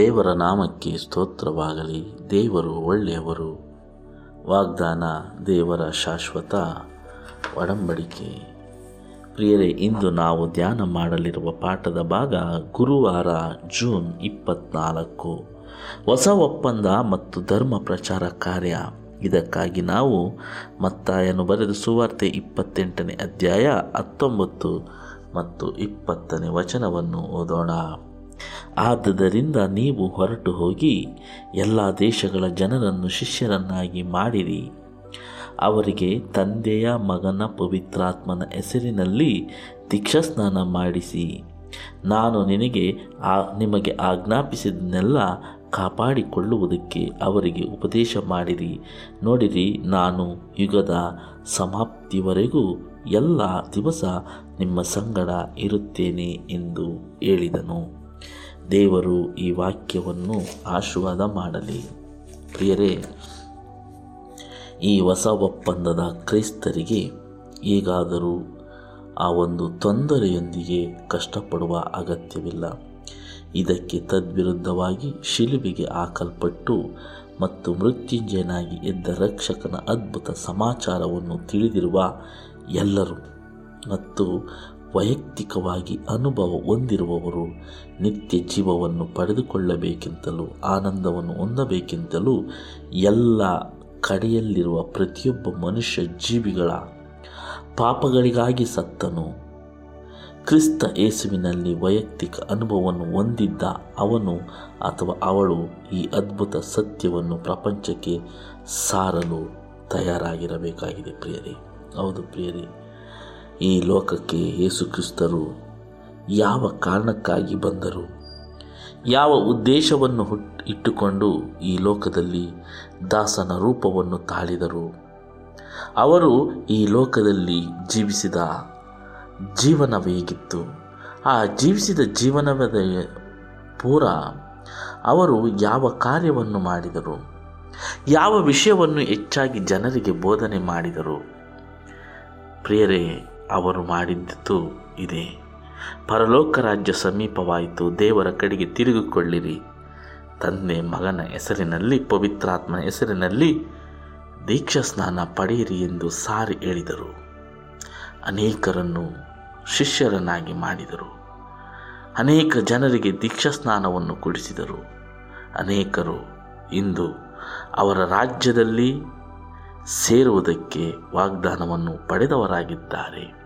ದೇವರ ನಾಮಕ್ಕೆ ಸ್ತೋತ್ರವಾಗಲಿ. ದೇವರು ಒಳ್ಳೆಯವರು. ವಾಗ್ದಾನ ದೇವರ ಶಾಶ್ವತ ಒಡಂಬಡಿಕೆ. ಪ್ರಿಯರೇ, ಇಂದು ನಾವು ಧ್ಯಾನ ಮಾಡಲಿರುವ ಪಾಠದ ಭಾಗ ಗುರುವಾರ ಜೂನ್ ಇಪ್ಪತ್ನಾಲ್ಕು. ಹೊಸ ಒಪ್ಪಂದ ಮತ್ತು ಧರ್ಮ ಪ್ರಚಾರ ಕಾರ್ಯ. ಇದಕ್ಕಾಗಿ ನಾವು ಮತ್ತಾಯನು ಬರೆದ ಸುವಾರ್ತೆ ಇಪ್ಪತ್ತೆಂಟನೇ ಅಧ್ಯಾಯ ಹತ್ತೊಂಬತ್ತು ಮತ್ತು ಇಪ್ಪತ್ತನೇ ವಚನವನ್ನು ಓದೋಣ. ಆದುದರಿಂದ ನೀವು ಹೊರಟು ಹೋಗಿ ಎಲ್ಲ ದೇಶಗಳ ಜನರನ್ನು ಶಿಷ್ಯರನ್ನಾಗಿ ಮಾಡಿರಿ. ಅವರಿಗೆ ತಂದೆಯ ಮಗನ ಪವಿತ್ರಾತ್ಮನ ಹೆಸರಿನಲ್ಲಿ ದೀಕ್ಷಾಸ್ನಾನ ಮಾಡಿಸಿ. ನಾನು ನಿನಗೆ ಆ, ನಿಮಗೆ ಆಜ್ಞಾಪಿಸಿದನ್ನೆಲ್ಲ ಕಾಪಾಡಿಕೊಳ್ಳುವುದಕ್ಕೆ ಅವರಿಗೆ ಉಪದೇಶ ಮಾಡಿರಿ. ನೋಡಿರಿ, ನಾನು ಯುಗದ ಸಮಾಪ್ತಿವರೆಗೂ ಎಲ್ಲ ದಿವಸ ನಿಮ್ಮ ಸಂಗಡ ಇರುತ್ತೇನೆ ಎಂದು ಹೇಳಿದನು. ದೇವರು ಈ ವಾಕ್ಯವನ್ನು ಆಶೀರ್ವಾದ ಮಾಡಲಿ. ಪ್ರಿಯರೇ, ಈ ಹೊಸ ಒಪ್ಪಂದದ ಕ್ರೈಸ್ತರಿಗೆ ಈಗಾದರೂ ಆ ಒಂದು ತೊಂದರೆಯೊಂದಿಗೆ ಕಷ್ಟಪಡುವ ಅಗತ್ಯವಿಲ್ಲ. ಇದಕ್ಕೆ ತದ್ವಿರುದ್ಧವಾಗಿ ಶಿಲುಬೆಗೆ ಹಾಕಲ್ಪಟ್ಟು ಮತ್ತು ಮೃತ್ಯುಂಜಯನಾಗಿ ಎದ್ದ ರಕ್ಷಕನ ಅದ್ಭುತ ಸಮಾಚಾರವನ್ನು ತಿಳಿದಿರುವ ಎಲ್ಲರೂ ಮತ್ತು ವೈಯಕ್ತಿಕವಾಗಿ ಅನುಭವ ಹೊಂದಿರುವವರು ನಿತ್ಯ ಜೀವವನ್ನು ಪಡೆದುಕೊಳ್ಳಬೇಕೆಂತಲೂ, ಆನಂದವನ್ನು ಹೊಂದಬೇಕೆಂತಲೂ ಎಲ್ಲ ಕಡೆಯಲ್ಲಿರುವ ಪ್ರತಿಯೊಬ್ಬ ಮನುಷ್ಯ ಜೀವಿಗಳ ಪಾಪಗಳಿಗಾಗಿ ಸತ್ತನು. ಕ್ರಿಸ್ತ ಯೇಸುವಿನಲ್ಲಿ ವೈಯಕ್ತಿಕ ಅನುಭವವನ್ನು ಹೊಂದಿದ್ದ ಅವನು ಅಥವಾ ಅವಳು ಈ ಅದ್ಭುತ ಸತ್ಯವನ್ನು ಪ್ರಪಂಚಕ್ಕೆ ಸಾರಲು ತಯಾರಾಗಿರಬೇಕಾಗಿದೆ ಪ್ರಿಯರೇ. ಹೌದು ಪ್ರಿಯರೇ. ಈ ಲೋಕಕ್ಕೆ ಯೇಸುಕ್ರಿಸ್ತರು ಯಾವ ಕಾರಣಕ್ಕಾಗಿ ಬಂದರು? ಯಾವ ಉದ್ದೇಶವನ್ನು ಹುಟ್, ಇಟ್ಟುಕೊಂಡು ಈ ಲೋಕದಲ್ಲಿ ದಾಸನ ರೂಪವನ್ನು ತಾಳಿದರು? ಅವರು ಈ ಲೋಕದಲ್ಲಿ ಜೀವಿಸಿದ ಜೀವನವೇಗಿತ್ತು. ಆ ಜೀವಿಸಿದ ಜೀವನವದ ಪೂರ ಅವರು ಯಾವ ಕಾರ್ಯವನ್ನು ಮಾಡಿದರು? ಯಾವ ವಿಷಯವನ್ನು ಹೆಚ್ಚಾಗಿ ಜನರಿಗೆ ಬೋಧನೆ ಮಾಡಿದರು? ಪ್ರಿಯರೇ ಅವರು ಮಾಡಿದ್ದು ಇದೆ. ಪರಲೋಕ ರಾಜ್ಯ ಸಮೀಪವಾಯಿತು, ದೇವರ ಕಡೆಗೆ ತಿರುಗಿಕೊಳ್ಳಿರಿ. ತಂದೆ ಮಗನ ಹೆಸರಿನಲ್ಲಿ, ಪವಿತ್ರಾತ್ಮನ ಹೆಸರಿನಲ್ಲಿ ದೀಕ್ಷಾ ಸ್ನಾನ ಪಡೆಯಿರಿ ಎಂದು ಸಾರಿ ಹೇಳಿದರು. ಅನೇಕರನ್ನು ಶಿಷ್ಯರನ್ನಾಗಿ ಮಾಡಿದರು. ಅನೇಕ ಜನರಿಗೆ ದೀಕ್ಷಾ ಸ್ನಾನವನ್ನು ಕೊಡಿಸಿದರು. ಅನೇಕರು ಇಂದು ಅವರ ರಾಜ್ಯದಲ್ಲಿ ಸೇರುವುದಕ್ಕೆ ವಾಗ್ದಾನವನ್ನು ಪಡೆದವರಾಗಿದ್ದಾರೆ.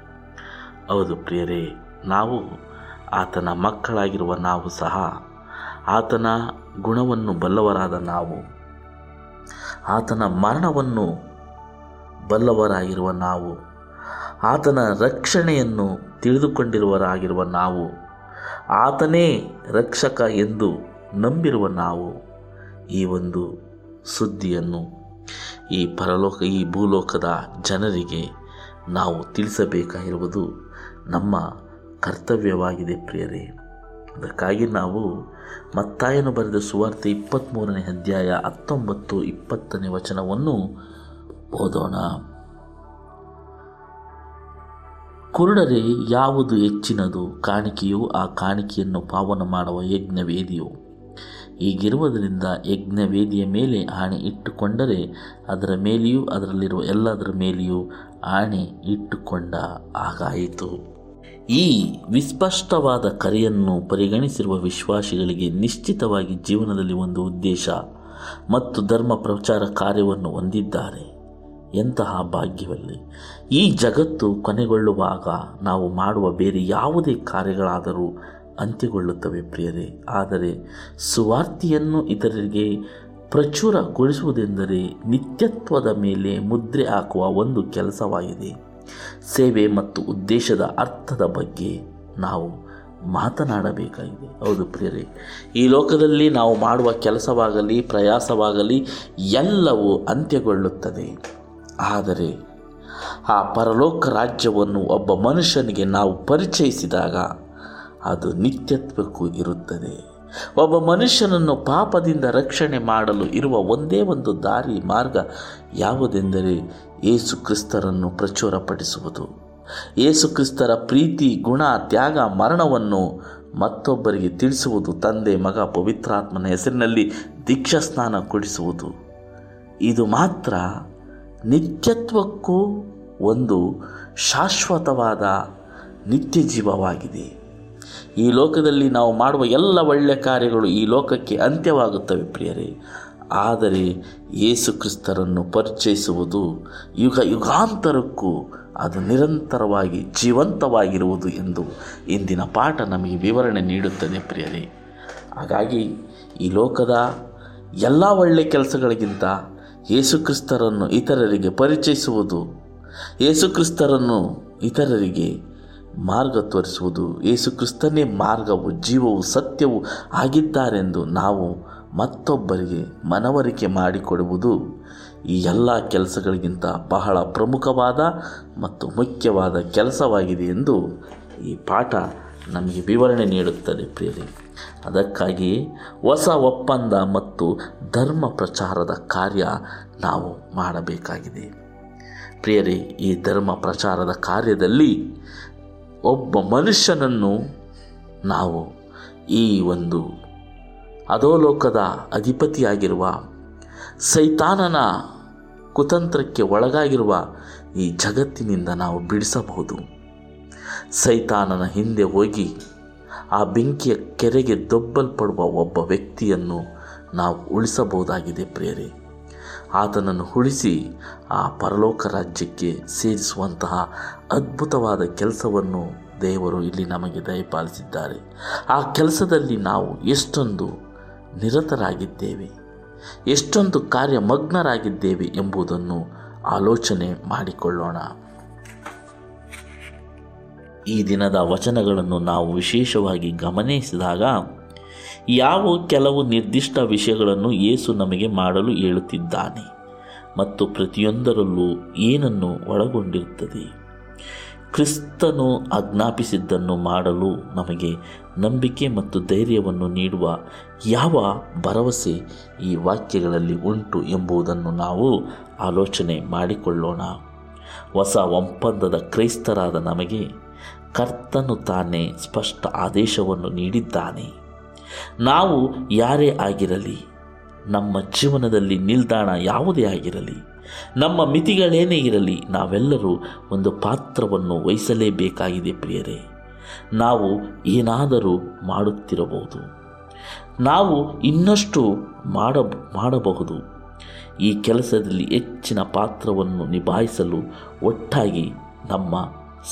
ಹೌದು ಪ್ರಿಯರೇ, ನಾವು ಆತನ ಮಕ್ಕಳಾಗಿರುವ ನಾವು ಸಹ ಆತನ ಗುಣವನ್ನು ಬಲ್ಲವರಾದ ನಾವು. ಆತನ ಮರಣವನ್ನು ಬಲ್ಲವರಾಗಿರುವ ನಾವು. ಆತನ ರಕ್ಷಣೆಯನ್ನು ತಿಳಿದುಕೊಂಡಿರುವರಾಗಿರುವ ನಾವು. ಆತನೇ ರಕ್ಷಕ ಎಂದು ನಂಬಿರುವ ನಾವು. ಈ ಒಂದು ಸುದ್ದಿಯನ್ನು ಈ ಪರಲೋಕ, ಈ ಭೂಲೋಕದ ಜನರಿಗೆ ನಾವು ತಿಳಿಸಬೇಕಾಗಿರುವುದು ನಮ್ಮ ಕರ್ತವ್ಯವಾಗಿದೆ ಪ್ರಿಯರೇ. ಅದಕ್ಕಾಗಿ ನಾವು ಮತ್ತಾಯನು ಬರೆದ ಸುವಾರ್ತೆ ಇಪ್ಪತ್ತ್ಮೂರನೇ ಅಧ್ಯಾಯ ಹತ್ತೊಂಬತ್ತು ಇಪ್ಪತ್ತನೇ ವಚನವನ್ನು ಓದೋಣ. ಕುರುಡರೆ, ಯಾವುದು ಹೆಚ್ಚಿನದು? ಕಾಣಿಕೆಯು ಆ ಕಾಣಿಕೆಯನ್ನು ಪಾವನ ಮಾಡುವ ಯಜ್ಞವೇದಿಯು. ಹೀಗಿರುವುದರಿಂದ ಯಜ್ಞವೇದಿಯ ಮೇಲೆ ಆಣೆ ಇಟ್ಟುಕೊಂಡರೆ ಅದರ ಮೇಲೆಯೂ ಅದರಲ್ಲಿರುವ ಎಲ್ಲದರ ಮೇಲೆಯೂ ಆಣೆ ಇಟ್ಟುಕೊಂಡ ಹಾಗಾಯಿತು. ಈ ವಿಸ್ಪಷ್ಟವಾದ ಕರೆಯನ್ನು ಪರಿಗಣಿಸಿರುವ ವಿಶ್ವಾಸಿಗಳಿಗೆ ನಿಶ್ಚಿತವಾಗಿ ಜೀವನದಲ್ಲಿ ಒಂದು ಉದ್ದೇಶ ಮತ್ತು ಧರ್ಮ ಪ್ರಚಾರ ಕಾರ್ಯವನ್ನು ಹೊಂದಿದ್ದಾರೆ. ಎಂತಹ ಭಾಗ್ಯವಲ್ಲಿ. ಈ ಜಗತ್ತು ಕೊನೆಗೊಳ್ಳುವಾಗ ನಾವು ಮಾಡುವ ಬೇರೆ ಯಾವುದೇ ಕಾರ್ಯಗಳಾದರೂ ಅಂತ್ಯಗೊಳ್ಳುತ್ತವೆ ಪ್ರಿಯರೇ. ಆದರೆ ಸುವಾರ್ತಿಯನ್ನು ಇತರರಿಗೆ ಪ್ರಚುರಗೊಳಿಸುವುದೆಂದರೆ ನಿತ್ಯತ್ವದ ಮೇಲೆ ಮುದ್ರೆ ಹಾಕುವ ಒಂದು ಕೆಲಸವಾಗಿದೆ. ಸೇವೆ ಮತ್ತು ಉದ್ದೇಶದ ಅರ್ಥದ ಬಗ್ಗೆ ನಾವು ಮಾತನಾಡಬೇಕಾಗಿದೆ. ಹೌದು ಪ್ರಿಯರೇ, ಈ ಲೋಕದಲ್ಲಿ ನಾವು ಮಾಡುವ ಕೆಲಸವಾಗಲಿ, ಪ್ರಯಾಸವಾಗಲಿ ಎಲ್ಲವೂ ಅಂತ್ಯಗೊಳ್ಳುತ್ತದೆ. ಆದರೆ ಆ ಪರಲೋಕ ರಾಜ್ಯವನ್ನು ಒಬ್ಬ ಮನುಷ್ಯನಿಗೆ ನಾವು ಪರಿಚಯಿಸಿದಾಗ ಅದು ನಿತ್ಯತ್ವಕ್ಕೂ ಇರುತ್ತದೆ. ಒಬ್ಬ ಮನುಷ್ಯನನ್ನು ಪಾಪದಿಂದ ರಕ್ಷಣೆ ಮಾಡಲು ಇರುವ ಒಂದೇ ಒಂದು ದಾರಿ ಮಾರ್ಗ ಯಾವುದೆಂದರೆ ಏಸು ಕ್ರಿಸ್ತರನ್ನು ಪ್ರಚುರಪಡಿಸುವುದು. ಏಸು ಕ್ರಿಸ್ತರ ಪ್ರೀತಿ, ಗುಣ, ತ್ಯಾಗ, ಮರಣವನ್ನು ಮತ್ತೊಬ್ಬರಿಗೆ ತಿಳಿಸುವುದು, ತಂದೆ, ಮಗ, ಪವಿತ್ರಾತ್ಮನ ಹೆಸರಿನಲ್ಲಿ ದೀಕ್ಷಾ ಸ್ನಾನ ಕೊಡಿಸುವುದು. ಇದು ಮಾತ್ರ ನಿತ್ಯತ್ವಕ್ಕೂ ಒಂದು ಶಾಶ್ವತವಾದ ನಿತ್ಯ ಜೀವವಾಗಿದೆ. ಈ ಲೋಕದಲ್ಲಿ ನಾವು ಮಾಡುವ ಎಲ್ಲ ಒಳ್ಳೆಯ ಕಾರ್ಯಗಳು ಈ ಲೋಕಕ್ಕೆ ಅಂತ್ಯವಾಗುತ್ತವೆ ಪ್ರಿಯರೇ. ಆದರೆ ಯೇಸು ಕ್ರಿಸ್ತರನ್ನು ಪರಿಚಯಿಸುವುದು ಯುಗ ಯುಗಾಂತರಕ್ಕೂ ಅದು ನಿರಂತರವಾಗಿ ಜೀವಂತವಾಗಿರುವುದು ಎಂದು ಇಂದಿನ ಪಾಠ ನಮಗೆ ವಿವರಣೆ ನೀಡುತ್ತದೆ ಪ್ರಿಯರೇ. ಹಾಗಾಗಿ ಈ ಲೋಕದ ಎಲ್ಲ ಒಳ್ಳೆಯ ಕೆಲಸಗಳಿಗಿಂತ ಯೇಸುಕ್ರಿಸ್ತರನ್ನು ಇತರರಿಗೆ ಪರಿಚಯಿಸುವುದು ಯೇಸುಕ್ರಿಸ್ತರನ್ನು ಇತರರಿಗೆ ಮಾರ್ಗ ತೋರಿಸುವುದು ಯೇಸುಕ್ರಿಸ್ತನೇ ಮಾರ್ಗವು, ಜೀವವು ಸತ್ಯವು ಆಗಿದ್ದಾರೆಂದು ನಾವು ಮತ್ತೊಬ್ಬರಿಗೆ ಮನವರಿಕೆ ಮಾಡಿಕೊಡುವುದು ಈ ಎಲ್ಲ ಕೆಲಸಗಳಿಗಿಂತ ಬಹಳ ಪ್ರಮುಖವಾದ ಮತ್ತು ಮುಖ್ಯವಾದ ಕೆಲಸವಾಗಿದೆ ಎಂದು ಈ ಪಾಠ ನಮಗೆ ವಿವರಣೆ ನೀಡುತ್ತದೆ ಪ್ರಿಯರೇ. ಅದಕ್ಕಾಗಿ ಹೊಸ ಒಪ್ಪಂದ ಮತ್ತು ಧರ್ಮ ಪ್ರಚಾರದ ಕಾರ್ಯ ನಾವು ಮಾಡಬೇಕಾಗಿದೆ. ಪ್ರಿಯರಿ, ಈ ಧರ್ಮ ಪ್ರಚಾರದ ಕಾರ್ಯದಲ್ಲಿ ಒಬ್ಬ ಮನುಷ್ಯನನ್ನು ನಾವು ಈ ಒಂದು ಅಧೋಲೋಕದ ಅಧಿಪತಿಯಾಗಿರುವ ಸೈತಾನನ ಕುತಂತ್ರಕ್ಕೆ ಒಳಗಾಗಿರುವ ಈ ಜಗತ್ತಿನಿಂದ ನಾವು ಬಿಡಿಸಬಹುದು. ಸೈತಾನನ ಹಿಂದೆ ಹೋಗಿ ಆ ಬೆಂಕಿಯ ಕೆರೆಗೆ ದೊಬ್ಬಲ್ಪಡುವ ಒಬ್ಬ ವ್ಯಕ್ತಿಯನ್ನು ನಾವು ಉಳಿಸಬಹುದಾಗಿದೆ ಪ್ರೇರೆ ಆತನನ್ನು ಉಳಿಸಿ ಆ ಪರಲೋಕ ರಾಜ್ಯಕ್ಕೆ ಸೇರಿಸುವಂತಹ ಅದ್ಭುತವಾದ ಕೆಲಸವನ್ನು ದೇವರು ಇಲ್ಲಿ ನಮಗೆ ದಯಪಾಲಿಸಿದ್ದಾರೆ. ಆ ಕೆಲಸದಲ್ಲಿ ನಾವು ಎಷ್ಟೊಂದು ನಿರತರಾಗಿದ್ದೇವೆ. ಎಷ್ಟೊಂದು ಕಾರ್ಯಮಗ್ನರಾಗಿದ್ದೇವೆ ಎಂಬುದನ್ನು ಆಲೋಚನೆ ಮಾಡಿಕೊಳ್ಳೋಣ. ಈ ದಿನದ ವಚನಗಳನ್ನು ನಾವು ವಿಶೇಷವಾಗಿ ಗಮನಿಸಿದಾಗ, ಯಾವ ಕೆಲವು ನಿರ್ದಿಷ್ಟ ವಿಷಯಗಳನ್ನು ಯೇಸು ನಮಗೆ ಮಾಡಲು ಹೇಳುತ್ತಿದ್ದಾನೆ ಮತ್ತು ಪ್ರತಿಯೊಂದರಲ್ಲೂ ಏನನ್ನು ಒಳಗೊಂಡಿರುತ್ತದೆ? ಕ್ರಿಸ್ತನು ಆಜ್ಞಾಪಿಸಿದ್ದನ್ನು ಮಾಡಲು ನಮಗೆ ನಂಬಿಕೆ ಮತ್ತು ಧೈರ್ಯವನ್ನು ನೀಡುವ ಯಾವ ಭರವಸೆ ಈ ವಾಕ್ಯಗಳಲ್ಲಿ ಉಂಟು ಎಂಬುದನ್ನು ನಾವು ಆಲೋಚನೆ ಮಾಡಿಕೊಳ್ಳೋಣ. ಹೊಸ ಒಪ್ಪಂದದ ಕ್ರೈಸ್ತರಾದ ನಮಗೆ ಕರ್ತನು ತಾನೇ ಸ್ಪಷ್ಟ ಆದೇಶವನ್ನು ನೀಡಿದ್ದಾನೆ. ನಾವು ಯಾರೇ ಆಗಿರಲಿ, ನಮ್ಮ ಜೀವನದಲ್ಲಿ ನಿಲ್ದಾಣ ಯಾವುದೇ ಆಗಿರಲಿ ನಮ್ಮ ಮಿತಿಗಳೇನೇ ಇರಲಿ, ನಾವೆಲ್ಲರೂ ಒಂದು ಪಾತ್ರವನ್ನು ವಹಿಸಲೇಬೇಕಾಗಿದೆ ಪ್ರಿಯರೇ. ನಾವು ಏನಾದರೂ ಮಾಡುತ್ತಿರಬಹುದು. ನಾವು ಇನ್ನಷ್ಟು ಮಾಡ, ಮಾಡಬಹುದು. ಈ ಕೆಲಸದಲ್ಲಿ ಹೆಚ್ಚಿನ ಪಾತ್ರವನ್ನು ನಿಭಾಯಿಸಲು ಒಟ್ಟಾಗಿ ನಮ್ಮ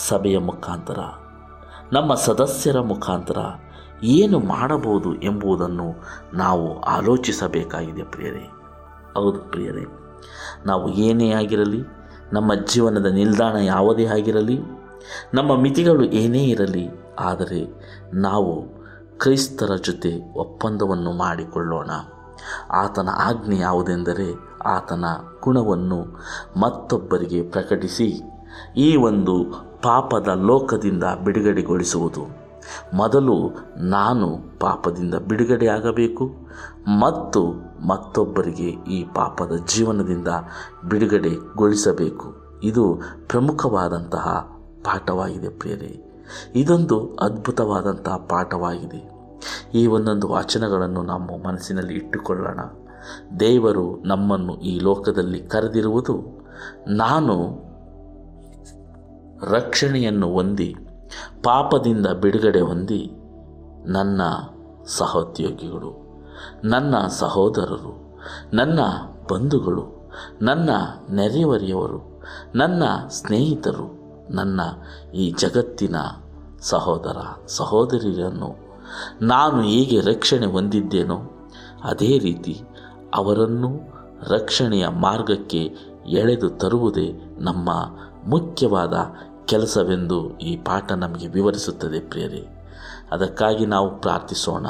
ಸಭೆಯ ಮುಖಾಂತರ, ನಮ್ಮ ಸದಸ್ಯರ ಮುಖಾಂತರ ಏನು ಮಾಡಬಹುದು ಎಂಬುದನ್ನು ನಾವು ಆಲೋಚಿಸಬೇಕಾಗಿದೆ ಪ್ರಿಯರೇ. ಹೌದು ಪ್ರಿಯರೇ. ನಾವು ಏನೇ ಆಗಿರಲಿ, ನಮ್ಮ ಜೀವನದ ನಿಲ್ದಾಣ ಯಾವುದೇ ಆಗಿರಲಿ, ನಮ್ಮ ಮಿತಿಗಳು ಏನೇ ಇರಲಿ, ಆದರೆ ನಾವು ಕ್ರೈಸ್ತರ ಜೊತೆ ಒಪ್ಪಂದವನ್ನು ಮಾಡಿಕೊಳ್ಳೋಣ. ಆತನ ಆಜ್ಞೆ ಯಾವುದೆಂದರೆ ಆತನ ಗುಣವನ್ನು ಮತ್ತೊಬ್ಬರಿಗೆ ಪ್ರಕಟಿಸಿ, ಈ ಒಂದು ಪಾಪದ ಲೋಕದಿಂದ ಬಿಡುಗಡೆಗೊಳಿಸುವುದು. ಮೊದಲು ನಾನು ಪಾಪದಿಂದ ಬಿಡುಗಡೆಯಾಗಬೇಕು ಮತ್ತು ಮತ್ತೊಬ್ಬರಿಗೆ ಈ ಪಾಪದ ಜೀವನದಿಂದ ಬಿಡುಗಡೆಗೊಳಿಸಬೇಕು. ಇದು ಪ್ರಮುಖವಾದಂತಹ ಪಾಠವಾಗಿದೆ ಪ್ರಿಯರೇ. ಇದೊಂದು ಅದ್ಭುತವಾದಂತಹ ಪಾಠವಾಗಿದೆ. ಈ ಒಂದೊಂದು ವಾಚನಗಳನ್ನು ನಮ್ಮ ಮನಸ್ಸಿನಲ್ಲಿ ಇಟ್ಟುಕೊಳ್ಳೋಣ. ದೇವರು ನಮ್ಮನ್ನು ಈ ಲೋಕದಲ್ಲಿ ಕರೆದಿರುವುದು, ನಾನು ರಕ್ಷಣೆಯನ್ನು ಹೊಂದಿ ಪಾಪದಿಂದ ಬಿಡುಗಡೆ ಹೊಂದಿ ನನ್ನ ಸಹೋದ್ಯೋಗಿಗಳು, ನನ್ನ ಸಹೋದರರು, ನನ್ನ ಬಂಧುಗಳು, ನನ್ನ ನೆರೆಹೊರೆಯವರು, ನನ್ನ ಸ್ನೇಹಿತರು, ನನ್ನ ಈ ಜಗತ್ತಿನ ಸಹೋದರ ಸಹೋದರಿಯರನ್ನು ನಾನು ಹೇಗೆ ರಕ್ಷಣೆ ಹೊಂದಿದ್ದೇನೋ ಅದೇ ರೀತಿ ಅವರನ್ನು ರಕ್ಷಣೆಯ ಮಾರ್ಗಕ್ಕೆ ಎಳೆದು ತರುವುದೇ ನಮ್ಮ ಮುಖ್ಯವಾದ ಕೆಲಸವೆಂದು ಈ ಪಾಠ ನಮಗೆ ವಿವರಿಸುತ್ತದೆ ಪ್ರಿಯರೇ. ಅದಕ್ಕಾಗಿ ನಾವು ಪ್ರಾರ್ಥಿಸೋಣ.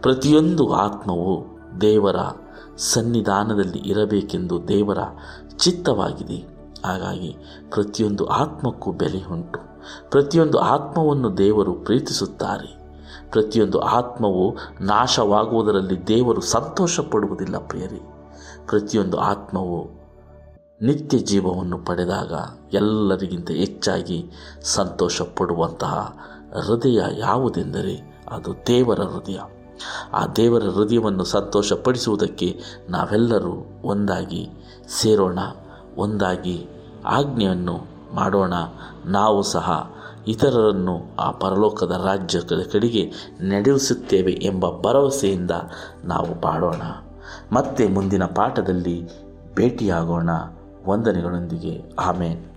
ಪ್ರತಿಯೊಂದು ಆತ್ಮವು ದೇವರ ಸನ್ನಿಧಾನದಲ್ಲಿ ಇರಬೇಕೆಂದು ದೇವರ ಚಿತ್ತವಾಗಿದೆ. ಹಾಗಾಗಿ ಪ್ರತಿಯೊಂದು ಆತ್ಮಕ್ಕೂ ಬೆಲೆ ಉಂಟು. ಪ್ರತಿಯೊಂದು ಆತ್ಮವನ್ನು ದೇವರು ಪ್ರೀತಿಸುತ್ತಾರೆ. ಪ್ರತಿಯೊಂದು ಆತ್ಮವು ನಾಶವಾಗುವುದರಲ್ಲಿ ದೇವರು ಸಂತೋಷ ಪಡುವುದಿಲ್ಲ ಪ್ರಿಯರೇ. ಪ್ರತಿಯೊಂದು ಆತ್ಮವು ನಿತ್ಯ ಜೀವವನ್ನು ಪಡೆದಾಗ ಎಲ್ಲರಿಗಿಂತ ಹೆಚ್ಚಾಗಿ ಸಂತೋಷ ಪಡುವಂತಹ ಹೃದಯ ಯಾವುದೆಂದರೆ ಅದು ದೇವರ ಹೃದಯ. ಆ ದೇವರ ಹೃದಯವನ್ನು ಸಂತೋಷಪಡಿಸುವುದಕ್ಕೆ ನಾವೆಲ್ಲರೂ ಒಂದಾಗಿ ಸೇರೋಣ, ಒಂದಾಗಿ ಆಜ್ಞೆಯನ್ನು ಮಾಡೋಣ. ನಾವು ಸಹ ಇತರರನ್ನು ಆ ಪರಲೋಕದ ರಾಜ್ಯದ ಕಡೆಗೆ ನಡೆಸುತ್ತೇವೆ ಎಂಬ ಭರವಸೆಯಿಂದ ನಾವು ಪಾಡೋಣ. ಮತ್ತೆ ಮುಂದಿನ ಪಾಠದಲ್ಲಿ ಭೇಟಿಯಾಗೋಣ. ವಂದನೆಗಳೊಂದಿಗೆ. ಆಮೇನ್.